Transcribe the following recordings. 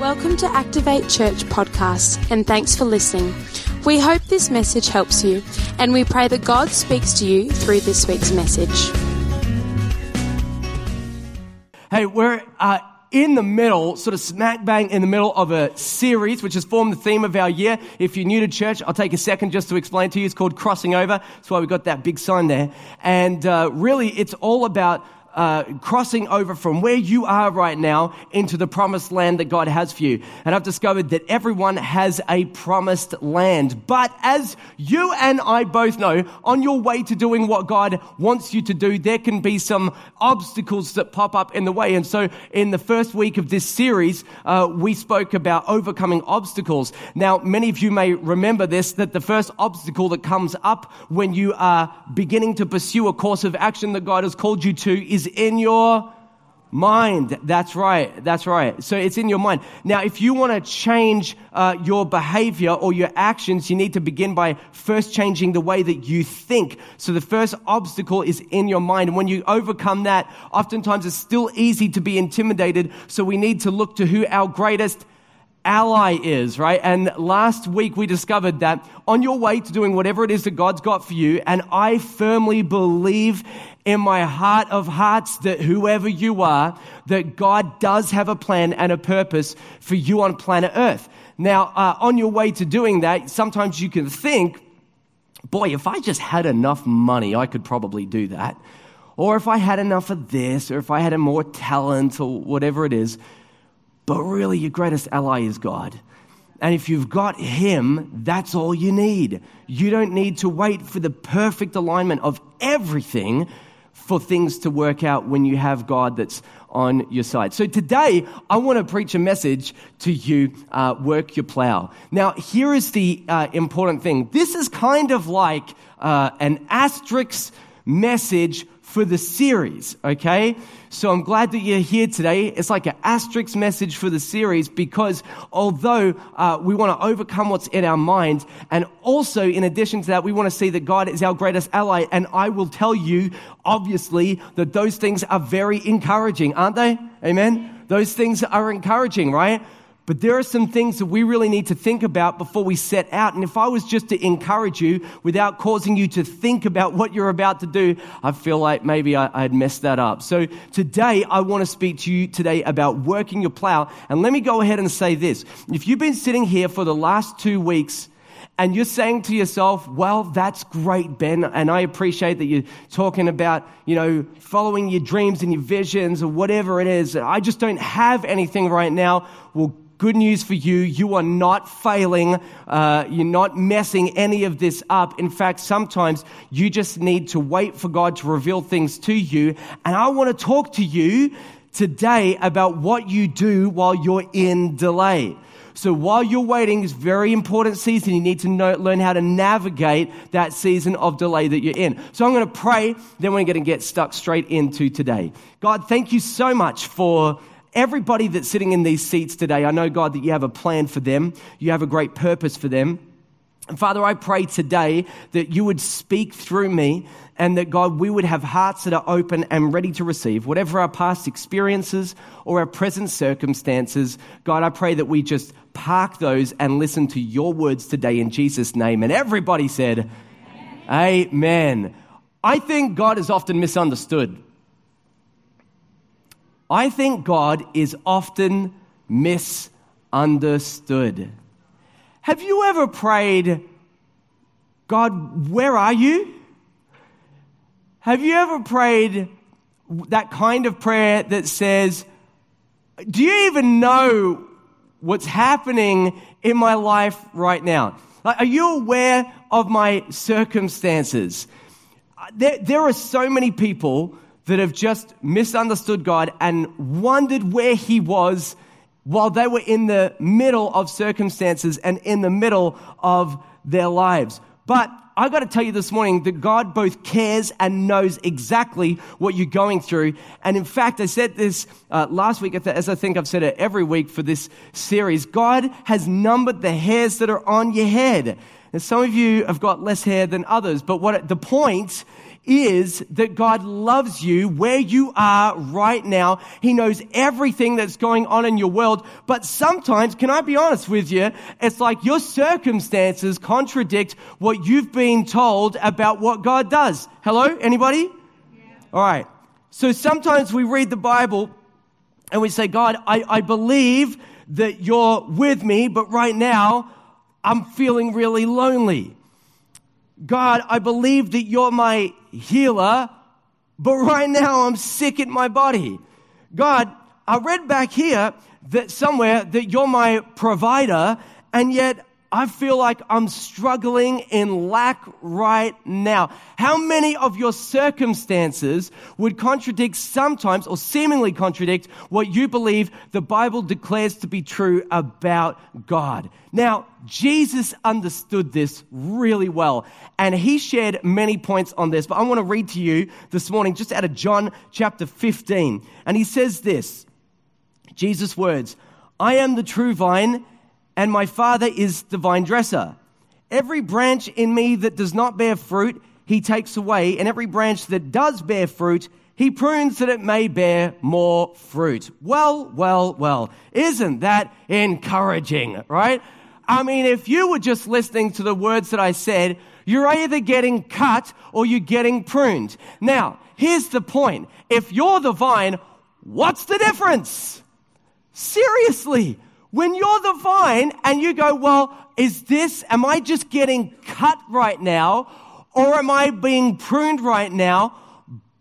Welcome to Activate Church podcast, and thanks for listening. We hope this message helps you, and we pray that God speaks to you through this week's message. Hey, we're uh, in the middle, sort of smack bang in the middle of a series which has formed the theme of our year. If you're new to church, I'll take a second just to explain to you. It's called Crossing Over. That's why we've got that big sign there. And uh, really, it's all about uh, crossing over from where you are right now into the promised land that God has for you. And I've discovered that everyone has a promised land. But as you and I both know, on your way to doing what God wants you to do, there can be some obstacles that pop up in the way. And so in the first week of this series, uh, we spoke about overcoming obstacles. Now, many of you may remember this, that the first obstacle that comes up when you are beginning to pursue a course of action that God has called you to is is in your mind. That's right. That's right. So it's in your mind. Now, if you want to change uh, your behavior or your actions, you need to begin by first changing the way that you think. So the first obstacle is in your mind. And when you overcome that, oftentimes it's still easy to be intimidated. So we need to look to who our greatest ally is, right? And last week we discovered that on your way to doing whatever it is that God's got for you, and I firmly believe in my heart of hearts that whoever you are, that God does have a plan and a purpose for you on planet Earth. Now, uh, on your way to doing that, sometimes you can think, boy, if I just had enough money, I could probably do that. Or if I had enough of this, or if I had more talent, or whatever it is. But really, your greatest ally is God. And if you've got Him, that's all you need. You don't need to wait for the perfect alignment of everything for things to work out when you have God that's on your side. So today, I want to preach a message to you, uh, work your plow. Now, here is the uh, important thing. This is kind of like uh, an asterisk message for the series, okay? So I'm glad that you're here today. It's like an asterisk message for the series because although uh, we want to overcome what's in our mind, and also in addition to that, we want to see that God is our greatest ally. And I will tell you, obviously, that those things are very encouraging, aren't they? Amen? Those things are encouraging, right? But there are some things that we really need to think about before we set out. And if I was just to encourage you without causing you to think about what you're about to do, I feel like maybe I, had messed that up. So today, I want to speak to you today about working your plow. And let me go ahead and say this. If you've been sitting here for the last two weeks, and you're saying to yourself, well, that's great, Ben, and I appreciate that you're talking about, you know, following your dreams and your visions or whatever it is. I just don't have anything right now. Well, Good news for you, you are not failing. Uh, you're not messing any of this up. In fact, sometimes you just need to wait for God to reveal things to you. And I want to talk to you today about what you do while you're in delay. So while you're waiting, a very important season. You need to know, learn how to navigate that season of delay that you're in. So I'm going to pray, then we're going to get stuck straight into today. God, thank you so much for everybody that's sitting in these seats today, I know, God, that you have a plan for them. You have a great purpose for them. And Father, I pray today that you would speak through me and that God, we would have hearts that are open and ready to receive whatever our past experiences or our present circumstances. God, I pray that we just park those and listen to your words today in Jesus' name. And everybody said, Amen. Amen. I think God is often misunderstood. I think God is often misunderstood. Have you ever prayed, God, where are you? Have you ever prayed that kind of prayer that says, Do you even know what's happening in my life right now? Are you aware of my circumstances? There, there are so many people that have just misunderstood God and wondered where He was while they were in the middle of circumstances and in the middle of their lives. But I got to tell you this morning that God both cares and knows exactly what you're going through. And in fact, I said this uh, last week, as I think I've said it every week for this series. God has numbered the hairs that are on your head. And some of you have got less hair than others, but what the point is that God loves you where you are right now. He knows everything that's going on in your world. But sometimes, can I be honest with you? It's like your circumstances contradict what you've been told about what God does. Hello? Anybody? Yeah. All right. So sometimes we read the Bible and we say, God, I, I believe that you're with me, but right now I'm feeling really lonely. God, I believe that you're my healer, but right now I'm sick in my body. God, I read back here that somewhere that you're my provider, and yet I feel like I'm struggling in lack right now. How many of your circumstances would contradict sometimes or seemingly contradict what you believe the Bible declares to be true about God? Now, Jesus understood this really well and he shared many points on this, but I want to read to you this morning just out of John chapter 15. And he says this, Jesus' words, I am the true vine and my Father is the vine dresser. Every branch in me that does not bear fruit, he takes away, and every branch that does bear fruit, he prunes that it may bear more fruit. Well, well, well, isn't that encouraging, right? I mean, if you were just listening to the words that I said, you're either getting cut or you're getting pruned. Now, here's the point. If you're the vine, what's the difference? Seriously, when you're the vine and you go, well, is this, am I just getting cut right now or am I being pruned right now?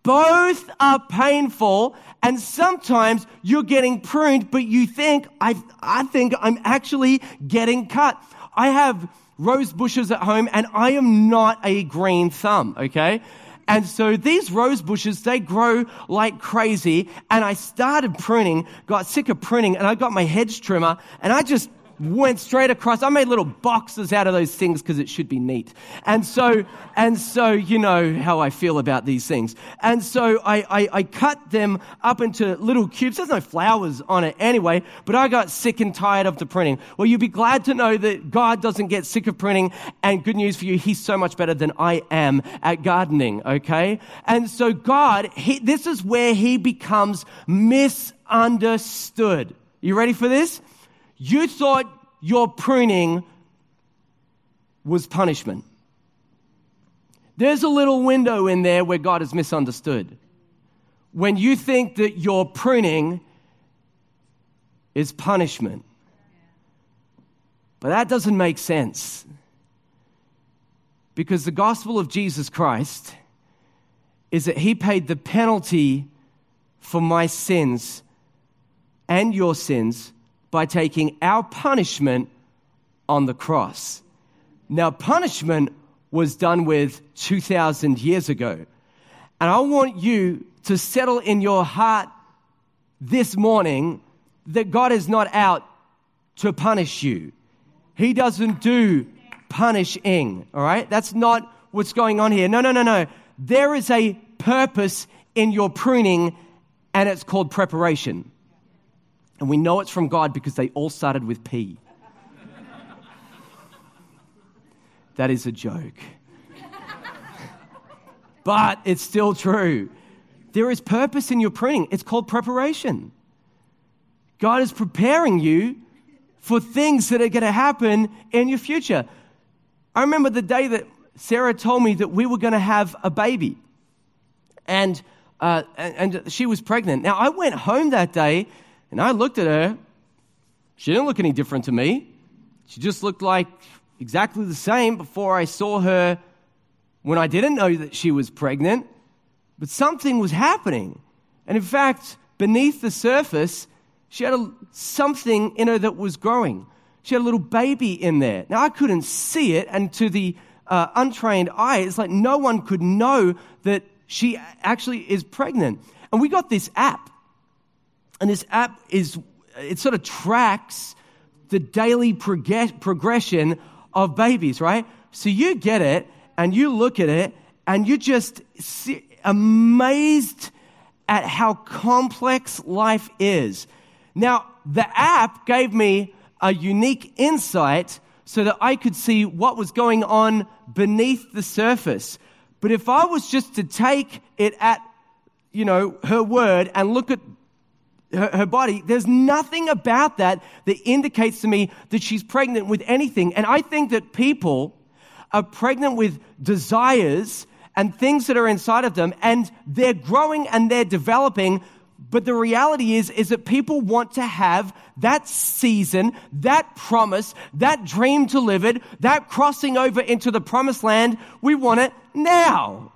Both are painful and sometimes you're getting pruned, but you think, I, I think I'm actually getting cut. I have rose bushes at home and I am not a green thumb, okay? And so these rose bushes, they grow like crazy. And I started pruning, got sick of pruning, and I got my hedge trimmer and I just went straight across. I made little boxes out of those things because it should be neat. And so, and so, you know how I feel about these things. And so I, I, I, cut them up into little cubes. There's no flowers on it anyway, but I got sick and tired of the printing. Well, you'd be glad to know that God doesn't get sick of printing. And good news for you, He's so much better than I am at gardening, okay? And so God, he, this is where He becomes misunderstood. You ready for this? You thought your pruning was punishment. There's a little window in there where God is misunderstood. When you think that your pruning is punishment. But that doesn't make sense. Because the gospel of Jesus Christ is that he paid the penalty for my sins and your sins by taking our punishment on the cross. Now, punishment was done with 2,000 years ago. And I want you to settle in your heart this morning that God is not out to punish you. He doesn't do punishing, all right? That's not what's going on here. No, no, no, no. There is a purpose in your pruning, and it's called preparation. And we know it's from God because they all started with P. that is a joke. but it's still true. There is purpose in your pruning. It's called preparation. God is preparing you for things that are going to happen in your future. I remember the day that Sarah told me that we were going to have a baby. And, uh, and, and she was pregnant. Now, I went home that day and I looked at her. She didn't look any different to me. She just looked like exactly the same before I saw her when I didn't know that she was pregnant. But something was happening. And in fact, beneath the surface, she had a, something in her that was growing. She had a little baby in there. Now, I couldn't see it, and to the uh, untrained eye, it's like no one could know that she actually is pregnant. And we got this app and this app is, it sort of tracks the daily prog- progression of babies, right? So you get it and you look at it and you're just amazed at how complex life is. Now, the app gave me a unique insight so that I could see what was going on beneath the surface. But if I was just to take it at, you know, her word and look at her, her, body, there's nothing about that that indicates to me that she's pregnant with anything. And I think that people are pregnant with desires and things that are inside of them, and they're growing and they're developing. But the reality is, is that people want to have that season, that promise, that dream it, that crossing over into the promised land. We want it now.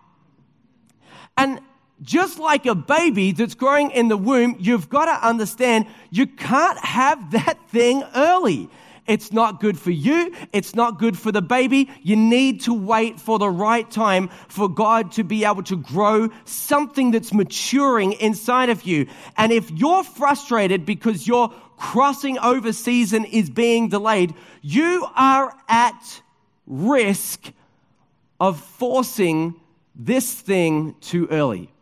And just like a baby that's growing in the womb, you've got to understand you can't have that thing early. It's not good for you. It's not good for the baby. You need to wait for the right time for God to be able to grow something that's maturing inside of you. And if you're frustrated because your crossing over season is being delayed, you are at risk of forcing this thing too early.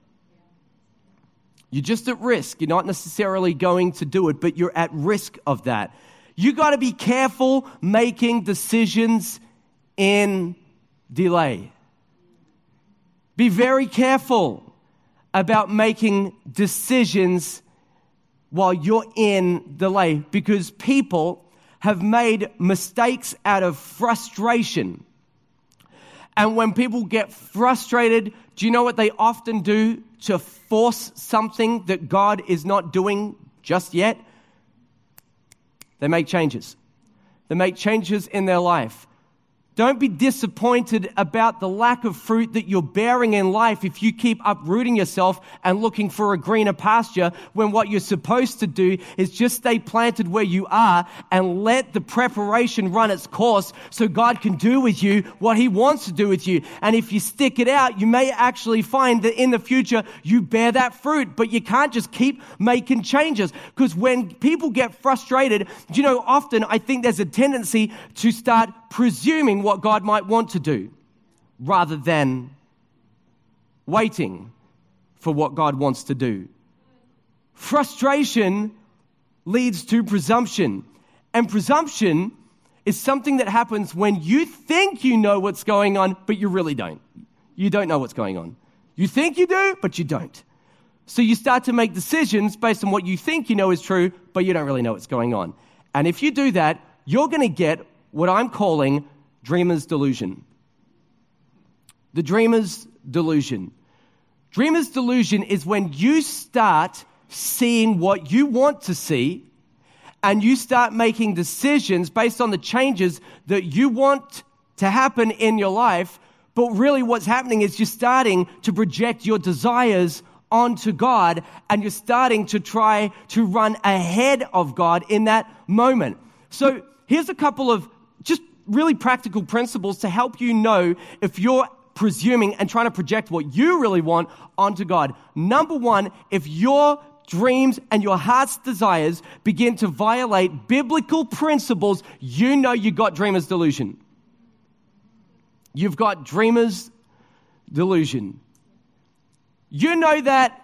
You're just at risk. You're not necessarily going to do it, but you're at risk of that. You got to be careful making decisions in delay. Be very careful about making decisions while you're in delay because people have made mistakes out of frustration. And when people get frustrated, do you know what they often do to force something that God is not doing just yet? They make changes. They make changes in their life. Don't be disappointed about the lack of fruit that you're bearing in life if you keep uprooting yourself and looking for a greener pasture when what you're supposed to do is just stay planted where you are and let the preparation run its course so God can do with you what He wants to do with you. And if you stick it out, you may actually find that in the future you bear that fruit, but you can't just keep making changes because when people get frustrated, you know, often I think there's a tendency to start presuming what God might want to do rather than waiting for what God wants to do. Frustration leads to presumption, and presumption is something that happens when you think you know what's going on, but you really don't. You don't know what's going on. You think you do, but you don't. So you start to make decisions based on what you think you know is true, but you don't really know what's going on. And if you do that, you're going to get what I'm calling dreamer's delusion. The dreamer's delusion. Dreamer's delusion is when you start seeing what you want to see and you start making decisions based on the changes that you want to happen in your life. But really, what's happening is you're starting to project your desires onto God and you're starting to try to run ahead of God in that moment. So, here's a couple of really practical principles to help you know if you're presuming and trying to project what you really want onto God. Number one, if your dreams and your heart's desires begin to violate biblical principles, you know you've got dreamer's delusion. You've got dreamer's delusion. You know that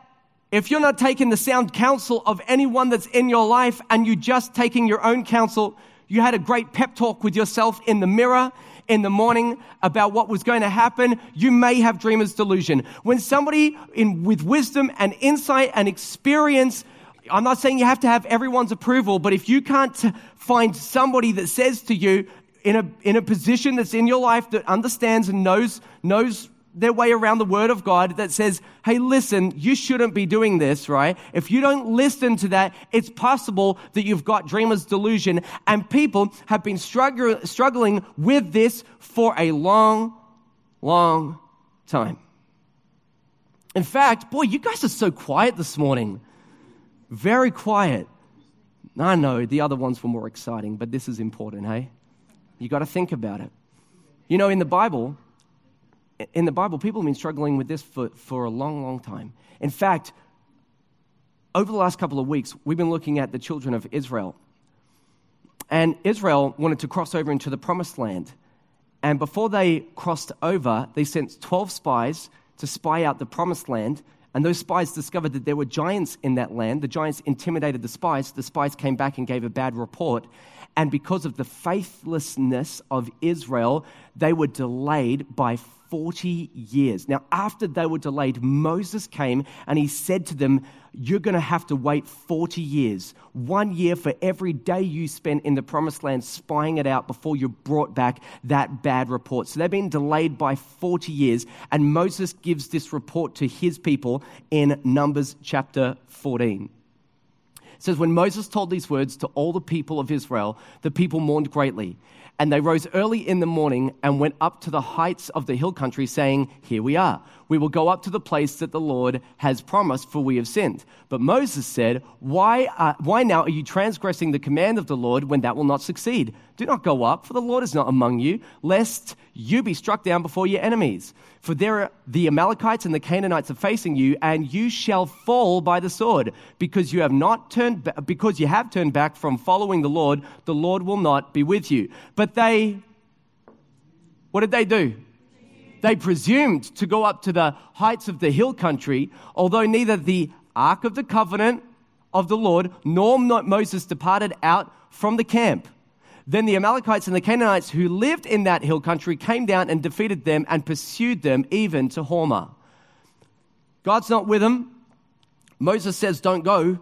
if you're not taking the sound counsel of anyone that's in your life and you're just taking your own counsel, you had a great pep talk with yourself in the mirror in the morning about what was going to happen, you may have dreamer's delusion. When somebody in, with wisdom and insight and experience, I'm not saying you have to have everyone's approval, but if you can't find somebody that says to you in a, in a position that's in your life that understands and knows, knows their way around the word of God that says, hey, listen, you shouldn't be doing this, right? If you don't listen to that, it's possible that you've got dreamer's delusion. And people have been struggle, struggling with this for a long, long time. In fact, boy, you guys are so quiet this morning. Very quiet. I know the other ones were more exciting, but this is important, hey? You got to think about it. You know, in the Bible, in the Bible, people have been struggling with this for, for a long, long time. In fact, over the last couple of weeks, we've been looking at the children of Israel. And Israel wanted to cross over into the promised land. And before they crossed over, they sent 12 spies to spy out the promised land. And those spies discovered that there were giants in that land. The giants intimidated the spies. The spies came back and gave a bad report. And because of the faithlessness of Israel, they were delayed by 40 years. Now, after they were delayed, Moses came and he said to them, You're going to have to wait 40 years, one year for every day you spent in the promised land spying it out before you brought back that bad report. So they've been delayed by 40 years, and Moses gives this report to his people in Numbers chapter 14. It says, When Moses told these words to all the people of Israel, the people mourned greatly. And they rose early in the morning and went up to the heights of the hill country, saying, Here we are. We will go up to the place that the Lord has promised, for we have sinned. But Moses said, Why, uh, why now are you transgressing the command of the Lord when that will not succeed? Do not go up, for the Lord is not among you, lest you be struck down before your enemies. For there the Amalekites and the Canaanites are facing you, and you shall fall by the sword, because you have not turned because you have turned back from following the Lord. The Lord will not be with you. But they, what did they do? They presumed to go up to the heights of the hill country, although neither the ark of the covenant of the Lord nor Moses departed out from the camp. Then the Amalekites and the Canaanites who lived in that hill country came down and defeated them and pursued them even to Hormah. God's not with them. Moses says, Don't go.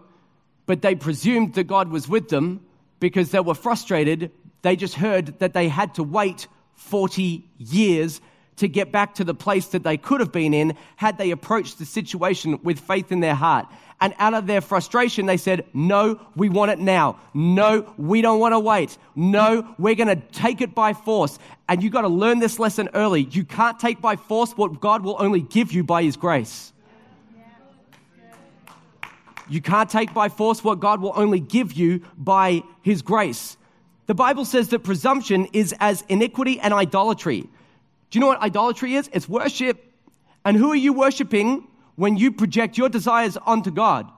But they presumed that God was with them because they were frustrated. They just heard that they had to wait 40 years to get back to the place that they could have been in had they approached the situation with faith in their heart. And out of their frustration, they said, No, we want it now. No, we don't want to wait. No, we're going to take it by force. And you've got to learn this lesson early. You can't take by force what God will only give you by His grace. You can't take by force what God will only give you by His grace. The Bible says that presumption is as iniquity and idolatry. Do you know what idolatry is? It's worship. And who are you worshiping when you project your desires onto God?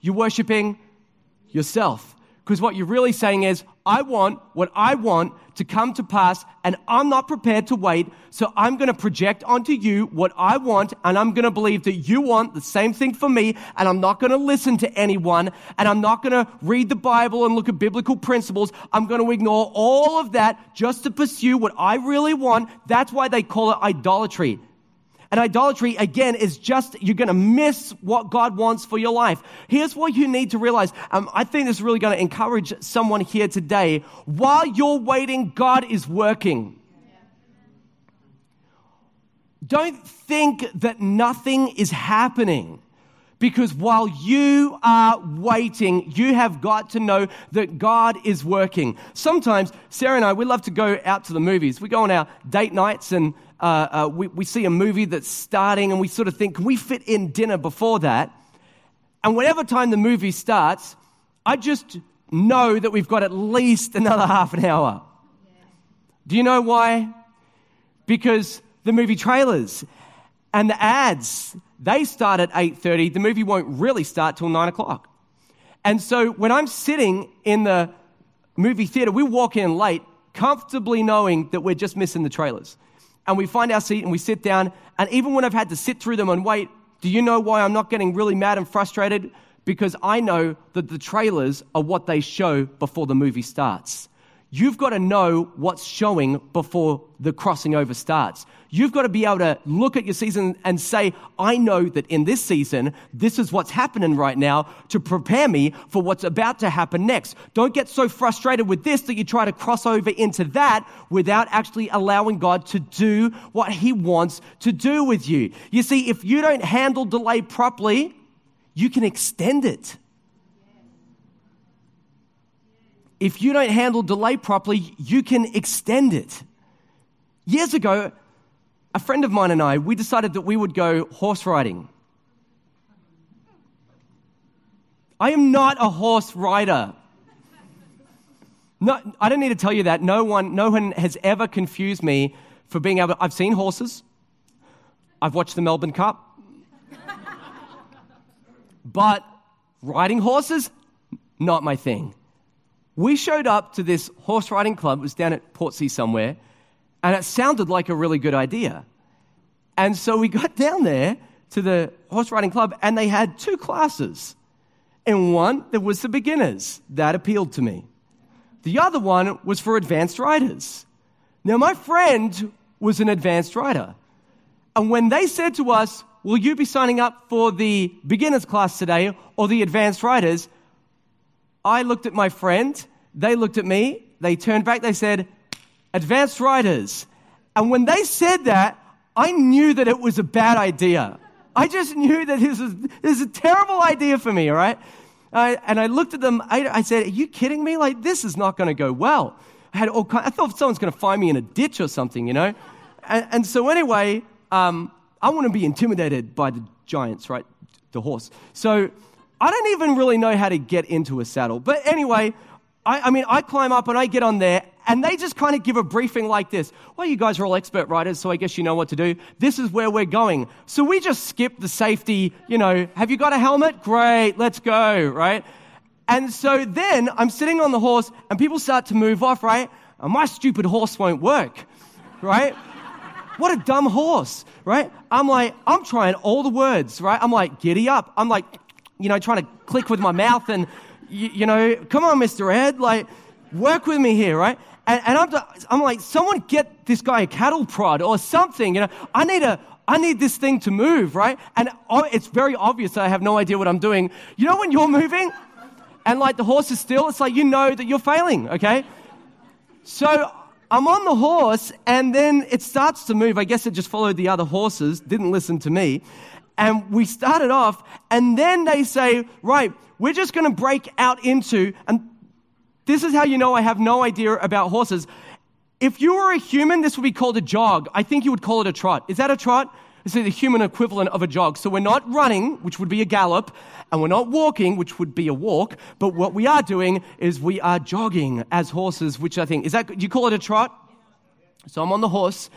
You're worshiping yourself. Because what you're really saying is, I want what I want to come to pass, and I'm not prepared to wait. So I'm going to project onto you what I want, and I'm going to believe that you want the same thing for me, and I'm not going to listen to anyone, and I'm not going to read the Bible and look at biblical principles. I'm going to ignore all of that just to pursue what I really want. That's why they call it idolatry. And idolatry, again, is just, you're going to miss what God wants for your life. Here's what you need to realize. Um, I think this is really going to encourage someone here today. While you're waiting, God is working. Don't think that nothing is happening. Because while you are waiting, you have got to know that God is working. Sometimes, Sarah and I, we love to go out to the movies. We go on our date nights and uh, uh, we, we see a movie that's starting and we sort of think, can we fit in dinner before that? And whatever time the movie starts, I just know that we've got at least another half an hour. Do you know why? Because the movie trailers and the ads, they start at 8.30. The movie won't really start till 9 o'clock. And so when I'm sitting in the movie theater, we walk in late, comfortably knowing that we're just missing the trailers and we find our seat and we sit down. And even when I've had to sit through them and wait, do you know why I'm not getting really mad and frustrated? Because I know that the trailers are what they show before the movie starts. You've got to know what's showing before the crossing over starts. You've got to be able to look at your season and say, I know that in this season, this is what's happening right now to prepare me for what's about to happen next. Don't get so frustrated with this that you try to cross over into that without actually allowing God to do what He wants to do with you. You see, if you don't handle delay properly, you can extend it. If you don't handle delay properly, you can extend it. Years ago, a friend of mine and I, we decided that we would go horse riding. I am not a horse rider. No, I don't need to tell you that. No one, no one has ever confused me for being able. To, I've seen horses. I've watched the Melbourne Cup. but riding horses, not my thing. We showed up to this horse riding club. It was down at Portsea somewhere. And it sounded like a really good idea. And so we got down there to the horse riding club, and they had two classes. In one, there was the beginners. That appealed to me. The other one was for advanced riders. Now, my friend was an advanced rider. And when they said to us, Will you be signing up for the beginners class today or the advanced riders? I looked at my friend, they looked at me, they turned back, they said, Advanced riders. And when they said that, I knew that it was a bad idea. I just knew that this is, this is a terrible idea for me, all right? And I looked at them, I, I, said, Are you kidding me? Like, this is not going to go well. I, had all kind, I thought someone's going to find me in a ditch or something, you know? And, and so, anyway, um, I want to be intimidated by the giants, right? The horse. So I don't even really know how to get into a saddle. But anyway, I, I mean, I climb up and I get on there, and they just kind of give a briefing like this. Well, you guys are all expert riders, so I guess you know what to do. This is where we're going. So we just skip the safety, you know, have you got a helmet? Great, let's go, right? And so then I'm sitting on the horse, and people start to move off, right? And my stupid horse won't work, right? What a dumb horse, right? I'm like, I'm trying all the words, right? I'm like, giddy up. I'm like, you know, trying to click with my mouth and, you, you know, come on, Mr. Ed, like, work with me here, right? And, and I'm, I'm like, someone get this guy a cattle prod or something, you know? I need a, I need this thing to move, right? And it's very obvious that I have no idea what I'm doing. You know when you're moving and like the horse is still, it's like you know that you're failing, okay? So I'm on the horse, and then it starts to move. I guess it just followed the other horses, didn't listen to me. And we started off, and then they say, Right, we're just going to break out into, and this is how you know I have no idea about horses. If you were a human, this would be called a jog. I think you would call it a trot. Is that a trot? It's the human equivalent of a jog. So we're not running, which would be a gallop, and we're not walking, which would be a walk, but what we are doing is we are jogging as horses, which I think, is that, do you call it a trot? So I'm on the horse,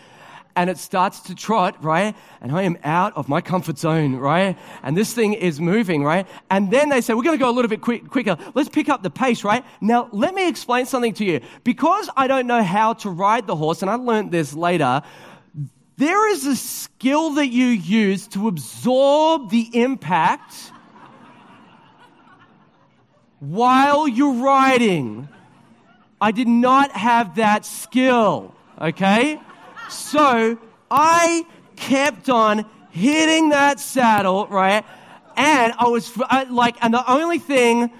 and it starts to trot, right? And I am out of my comfort zone, right? And this thing is moving, right? And then they say, we're going to go a little bit quick, quicker. Let's pick up the pace, right? Now, let me explain something to you. Because I don't know how to ride the horse, and I learned this later, there is a skill that you use to absorb the impact while you're riding. I did not have that skill, okay? So I kept on hitting that saddle, right? And I was like, and the only thing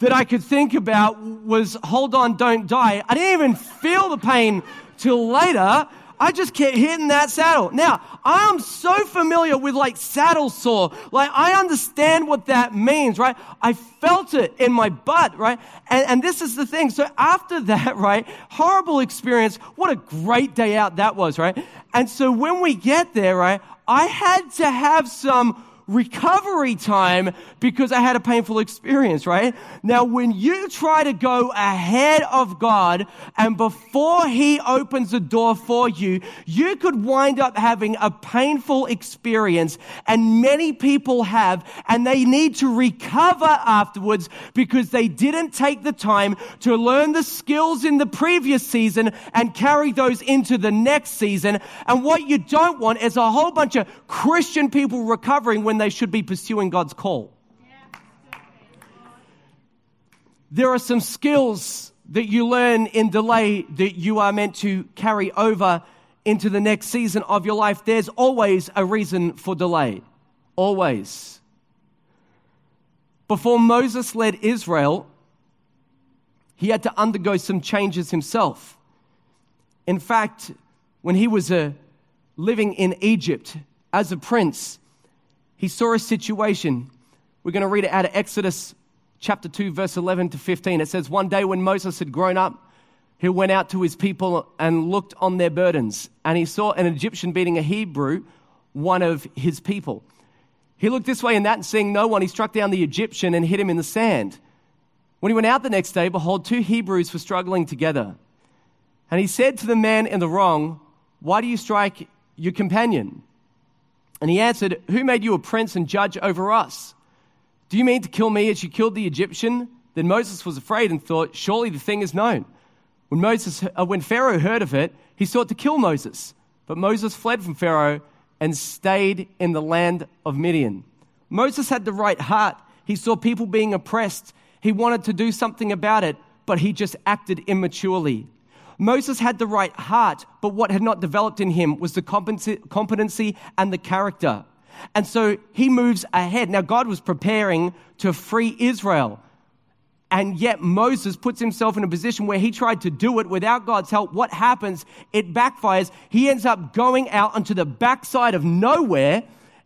that I could think about was hold on, don't die. I didn't even feel the pain till later. I just kept hitting that saddle. Now, I'm so familiar with like saddle sore. Like, I understand what that means, right? I felt it in my butt, right? And, and this is the thing. So after that, right, horrible experience, what a great day out that was, right? And so when we get there, right, I had to have some recovery time because I had a painful experience, right? Now, when you try to go ahead of God and before He opens the door for you, you could wind up having a painful experience and many people have and they need to recover afterwards because they didn't take the time to learn the skills in the previous season and carry those into the next season. And what you don't want is a whole bunch of Christian people recovering when when they should be pursuing God's call. There are some skills that you learn in delay that you are meant to carry over into the next season of your life. There's always a reason for delay. Always. Before Moses led Israel, he had to undergo some changes himself. In fact, when he was uh, living in Egypt as a prince, he saw a situation. We're going to read it out of Exodus chapter 2, verse 11 to 15. It says, One day when Moses had grown up, he went out to his people and looked on their burdens, and he saw an Egyptian beating a Hebrew, one of his people. He looked this way and that, and seeing no one, he struck down the Egyptian and hit him in the sand. When he went out the next day, behold, two Hebrews were struggling together. And he said to the man in the wrong, Why do you strike your companion? And he answered, Who made you a prince and judge over us? Do you mean to kill me as you killed the Egyptian? Then Moses was afraid and thought, Surely the thing is known. When, Moses, uh, when Pharaoh heard of it, he sought to kill Moses. But Moses fled from Pharaoh and stayed in the land of Midian. Moses had the right heart. He saw people being oppressed. He wanted to do something about it, but he just acted immaturely. Moses had the right heart, but what had not developed in him was the competency and the character. And so he moves ahead. Now, God was preparing to free Israel. And yet Moses puts himself in a position where he tried to do it without God's help. What happens? It backfires. He ends up going out onto the backside of nowhere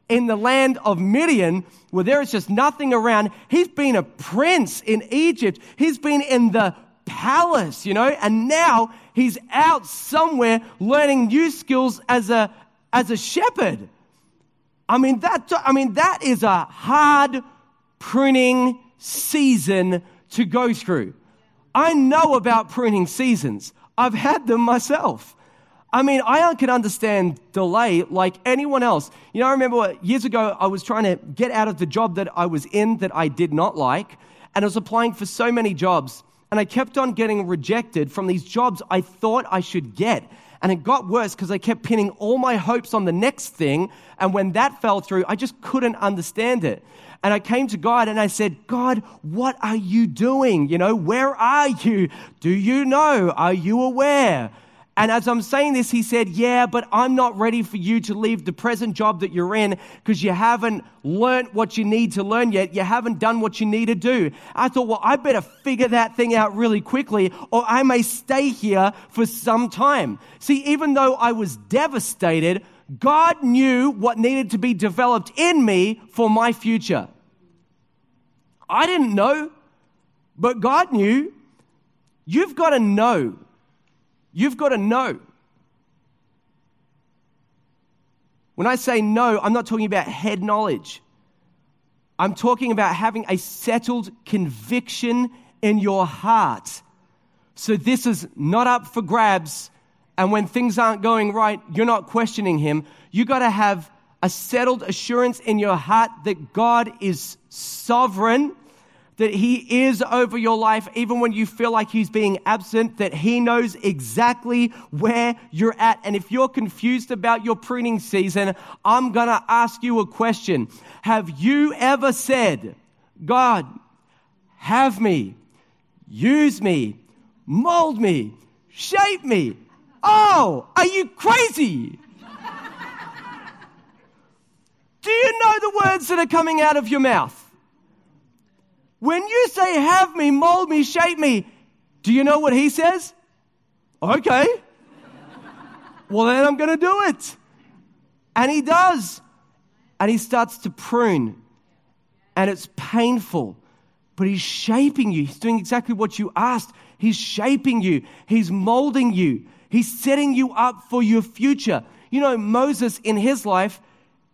in the land of Midian where there is just nothing around. He's been a prince in Egypt. He's been in the palace, you know, and now he's out somewhere learning new skills as a, as a shepherd. I mean, that, I mean, that is a hard pruning season to go through. I know about pruning seasons. I've had them myself. I mean, I can understand delay like anyone else. You know, I remember years ago, I was trying to get out of the job that I was in that I did not like, and I was applying for so many jobs, and I kept on getting rejected from these jobs I thought I should get. And it got worse because I kept pinning all my hopes on the next thing, and when that fell through, I just couldn't understand it. And I came to God and I said, God, what are you doing? You know, where are you? Do you know? Are you aware? And as I'm saying this, he said, Yeah, but I'm not ready for you to leave the present job that you're in because you haven't learnt what you need to learn yet. You haven't done what you need to do. I thought, Well, I better figure that thing out really quickly or I may stay here for some time. See, even though I was devastated, God knew what needed to be developed in me for my future. I didn't know, but God knew. You've got to know. You've got to know. When I say know, I'm not talking about head knowledge. I'm talking about having a settled conviction in your heart. So this is not up for grabs. And when things aren't going right, you're not questioning Him. You've got to have a settled assurance in your heart that God is sovereign, that He is over your life, even when you feel like He's being absent, that He knows exactly where you're at. And if you're confused about your pruning season, I'm going to ask you a question. Have you ever said, God, have me, use me, mold me, shape me, Oh, are you crazy? Do you know the words that are coming out of your mouth? When you say, have me, mold me, shape me, do you know what he says? Okay. well, then I'm going to do it. And he does. And he starts to prune. And it's painful. But he's shaping you. He's doing exactly what you asked. He's shaping you. He's molding you. He's setting you up for your future. You know, Moses in his life,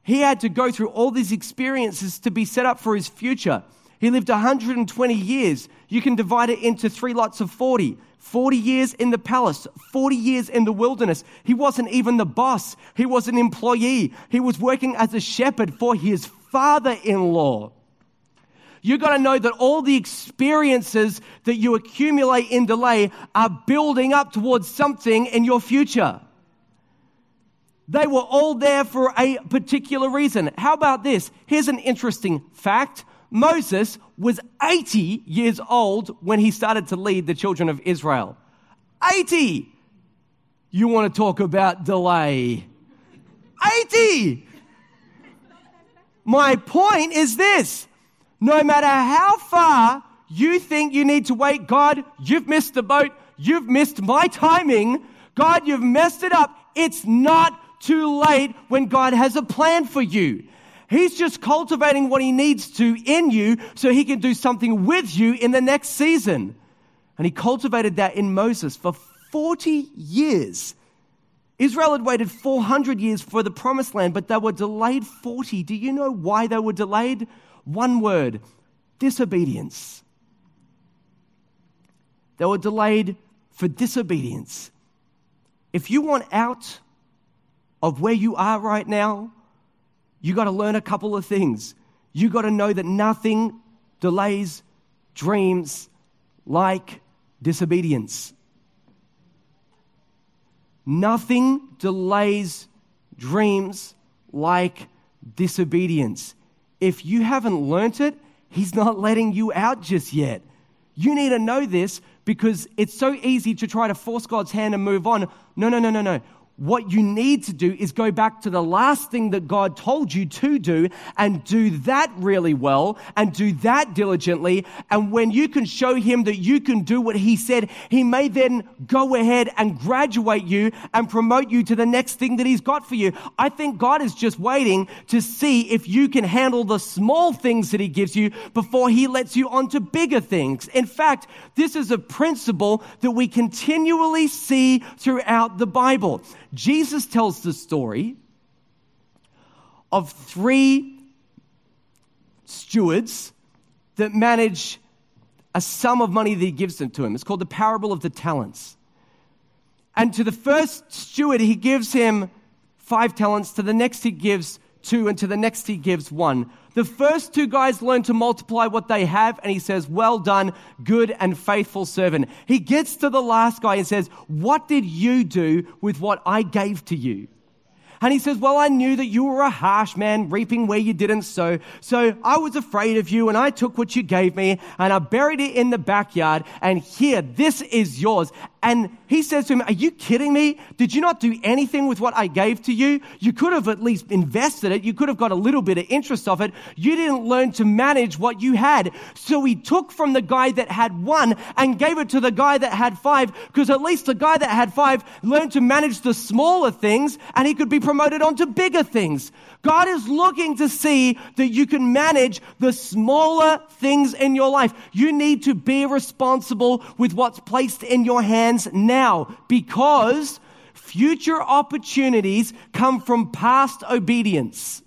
he had to go through all these experiences to be set up for his future. He lived 120 years. You can divide it into three lots of 40. 40 years in the palace, 40 years in the wilderness. He wasn't even the boss. He was an employee. He was working as a shepherd for his father in law. You've got to know that all the experiences that you accumulate in delay are building up towards something in your future. They were all there for a particular reason. How about this? Here's an interesting fact. Moses was 80 years old when he started to lead the children of Israel. 80! You want to talk about delay? 80! My point is this no matter how far you think you need to wait, God, you've missed the boat. You've missed my timing. God, you've messed it up. It's not too late when God has a plan for you. He's just cultivating what he needs to in you so he can do something with you in the next season. And he cultivated that in Moses for 40 years. Israel had waited 400 years for the promised land, but they were delayed 40. Do you know why they were delayed? One word disobedience. They were delayed for disobedience. If you want out of where you are right now, you got to learn a couple of things. You got to know that nothing delays dreams like disobedience. Nothing delays dreams like disobedience if you haven't learnt it, He's not letting you out just yet. You need to know this because it's so easy to try to force God's hand and move on. No, no, no, no, no what you need to do is go back to the last thing that God told you to do and do that really well and do that diligently. And when you can show him that you can do what he said, he may then go ahead and graduate you and promote you to the next thing that he's got for you. I think God is just waiting to see if you can handle the small things that he gives you before he lets you on to bigger things. In fact, this is a principle that we continually see throughout the Bible. Jesus tells the story of three stewards that manage a sum of money that he gives them to him. It's called the parable of the talents. And to the first steward, he gives him five talents. To the next, he gives two. And to the next, he gives one. The first two guys learn to multiply what they have, and he says, Well done, good and faithful servant. He gets to the last guy and says, What did you do with what I gave to you? And he says, Well, I knew that you were a harsh man, reaping where you didn't sow. So I was afraid of you, and I took what you gave me, and I buried it in the backyard. And here, this is yours. And he says to him, Are you kidding me? Did you not do anything with what I gave to you? You could have at least invested it. You could have got a little bit of interest of it. You didn't learn to manage what you had. So he took from the guy that had one and gave it to the guy that had five, because at least the guy that had five learned to manage the smaller things and he could be promoted on to bigger things. God is looking to see that you can manage the smaller things in your life. You need to be responsible with what's placed in your hands now because future opportunities come from past obedience.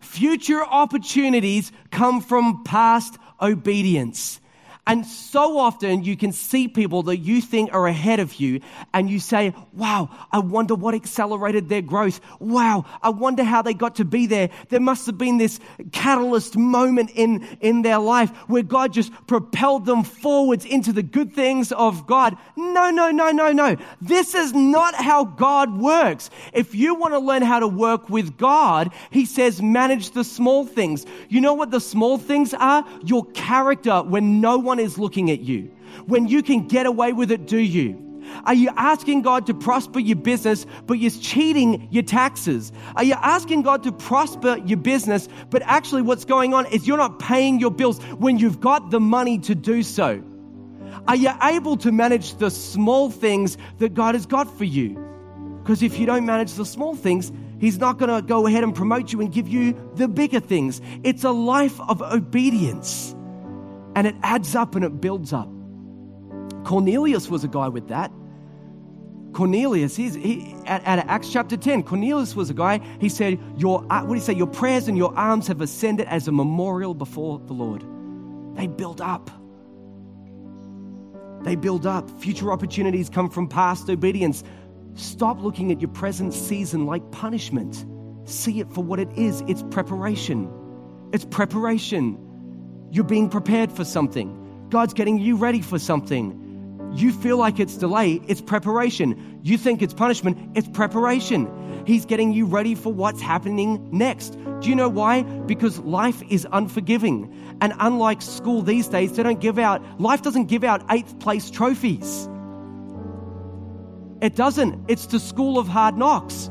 Future opportunities come from past obedience. And so often you can see people that you think are ahead of you and you say, wow, I wonder what accelerated their growth. Wow, I wonder how they got to be there. There must have been this catalyst moment in, in their life where God just propelled them forwards into the good things of God. No, no, no, no, no. This is not how God works. If you want to learn how to work with God, He says manage the small things. You know what the small things are? Your character when no one is looking at you. When you can get away with it, do you? Are you asking God to prosper your business, but you're cheating your taxes? Are you asking God to prosper your business, but actually what's going on is you're not paying your bills when you've got the money to do so? Are you able to manage the small things that God has got for you? Because if you don't manage the small things, He's not going to go ahead and promote you and give you the bigger things. It's a life of obedience and it adds up and it builds up. Cornelius was a guy with that. Cornelius, he's, he, at, at, Acts chapter 10, Cornelius was a guy, he said, your, uh, what do you say, your prayers and your alms have ascended as a memorial before the Lord. They build up. They build up. Future opportunities come from past obedience. Stop looking at your present season like punishment. See it for what it is. It's preparation. It's preparation. You're being prepared for something. God's getting you ready for something. You feel like it's delay, it's preparation. You think it's punishment, it's preparation. He's getting you ready for what's happening next. Do you know why? Because life is unforgiving. And unlike school these days, they don't give out, life doesn't give out eighth place trophies. It doesn't. It's the school of hard knocks.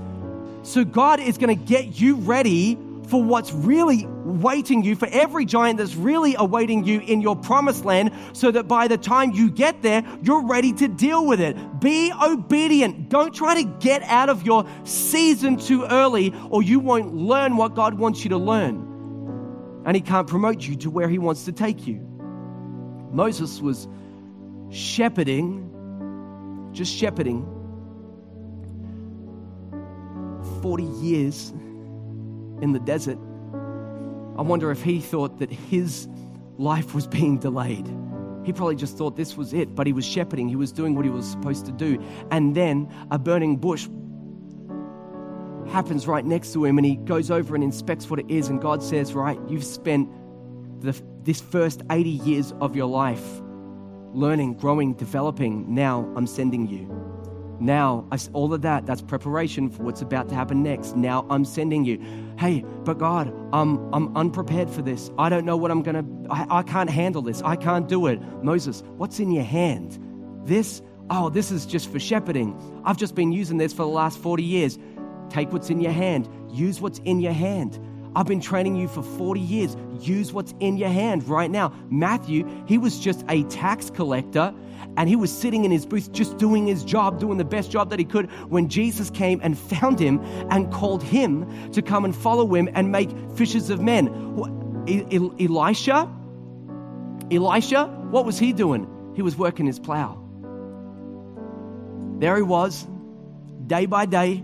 So God is going to get you ready for what's really waiting you, for every giant that's really awaiting you in your promised land, so that by the time you get there, you're ready to deal with it. Be obedient. Don't try to get out of your season too early, or you won't learn what God wants you to learn. And He can't promote you to where He wants to take you. Moses was shepherding, just shepherding, 40 years in the desert, I wonder if he thought that his life was being delayed. He probably just thought this was it, but he was shepherding, he was doing what he was supposed to do. And then a burning bush happens right next to him, and he goes over and inspects what it is. And God says, Right, you've spent the, this first 80 years of your life learning, growing, developing. Now I'm sending you. Now, I, all of that, that's preparation for what's about to happen next. Now I'm sending you. Hey, but God, I'm, I'm unprepared for this. I don't know what I'm going to, I can't handle this. I can't do it. Moses, what's in your hand? This? Oh, this is just for shepherding. I've just been using this for the last 40 years. Take what's in your hand. Use what's in your hand. I've been training you for 40 years. Use what's in your hand right now. Matthew, he was just a tax collector and he was sitting in his booth just doing his job, doing the best job that he could when Jesus came and found him and called him to come and follow him and make fishers of men. Elisha? Elisha, what was he doing? He was working his plow. There he was, day by day,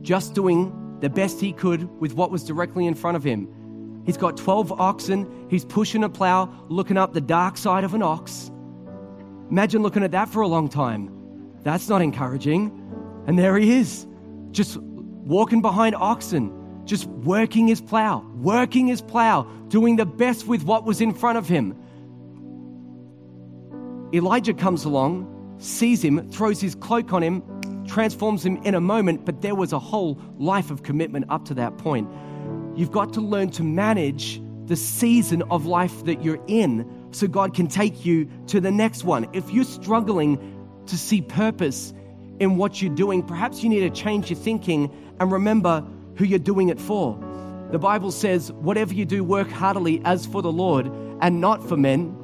just doing the best he could with what was directly in front of him. He's got 12 oxen, he's pushing a plow, looking up the dark side of an ox. Imagine looking at that for a long time. That's not encouraging. And there he is, just walking behind oxen, just working his plow, working his plow, doing the best with what was in front of him. Elijah comes along, sees him, throws his cloak on him, transforms him in a moment, but there was a whole life of commitment up to that point. You've got to learn to manage the season of life that you're in so God can take you to the next one. If you're struggling to see purpose in what you're doing, perhaps you need to change your thinking and remember who you're doing it for. The Bible says, whatever you do, work heartily as for the Lord and not for men,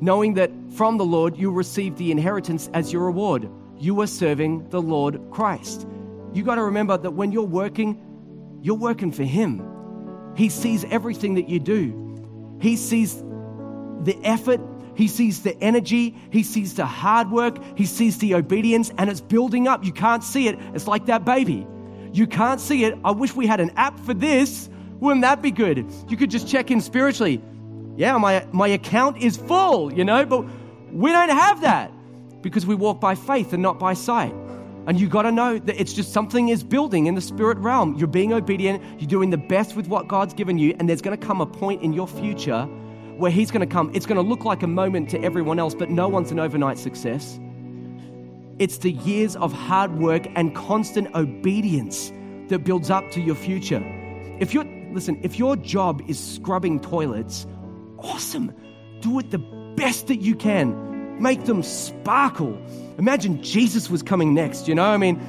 knowing that from the Lord you'll receive the inheritance as your reward. You are serving the Lord Christ. You got to remember that when you're working, you're working for Him. He sees everything that you do. He sees the effort, he sees the energy, he sees the hard work, he sees the obedience, and it's building up. You can't see it. It's like that baby. You can't see it. I wish we had an app for this. Wouldn't that be good? You could just check in spiritually. Yeah, my, my account is full, you know, but we don't have that because we walk by faith and not by sight. And you got to know that it's just something is building in the spirit realm. You're being obedient, you're doing the best with what God's given you, and there's going to come a point in your future where He's going to come. It's going to look like a moment to everyone else, but no one's an overnight success. It's the years of hard work and constant obedience that builds up to your future. If you're, listen, if your job is scrubbing toilets, awesome. Do it the best that you can. Make them sparkle. Imagine Jesus was coming next, you know? I mean,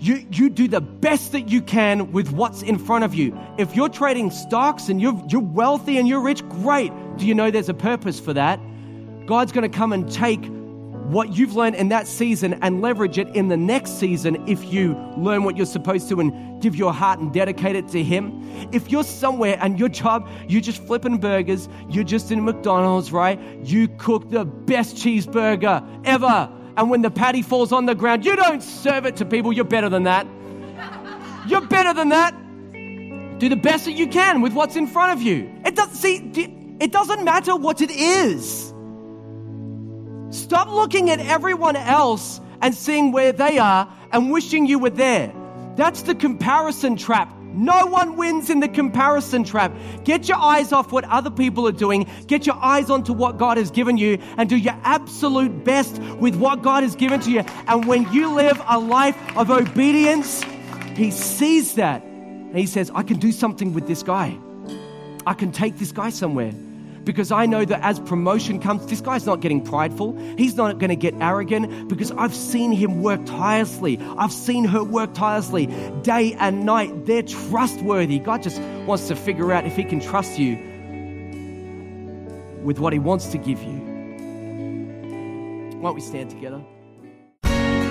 you, you do the best that you can with what's in front of you. If you're trading stocks and you're, you're wealthy and you're rich, great. Do you know there's a purpose for that? God's going to come and take what you've learned in that season and leverage it in the next season if you learn what you're supposed to and give your heart and dedicate it to Him. If you're somewhere and your job, you're just flipping burgers, you're just in McDonald's, right? You cook the best cheeseburger ever and when the patty falls on the ground, you don't serve it to people. You're better than that. You're better than that. Do the best that you can with what's in front of you. It doesn't see. It doesn't matter what it is. Stop looking at everyone else and seeing where they are and wishing you were there. That's the comparison trap. No one wins in the comparison trap. Get your eyes off what other people are doing. Get your eyes onto what God has given you and do your absolute best with what God has given to you. And when you live a life of obedience, He sees that and He says, I can do something with this guy. I can take this guy somewhere because I know that as promotion comes, this guy's not getting prideful. He's not going to get arrogant because I've seen him work tirelessly. I've seen her work tirelessly day and night. They're trustworthy. God just wants to figure out if he can trust you with what he wants to give you. Why don't we stand together?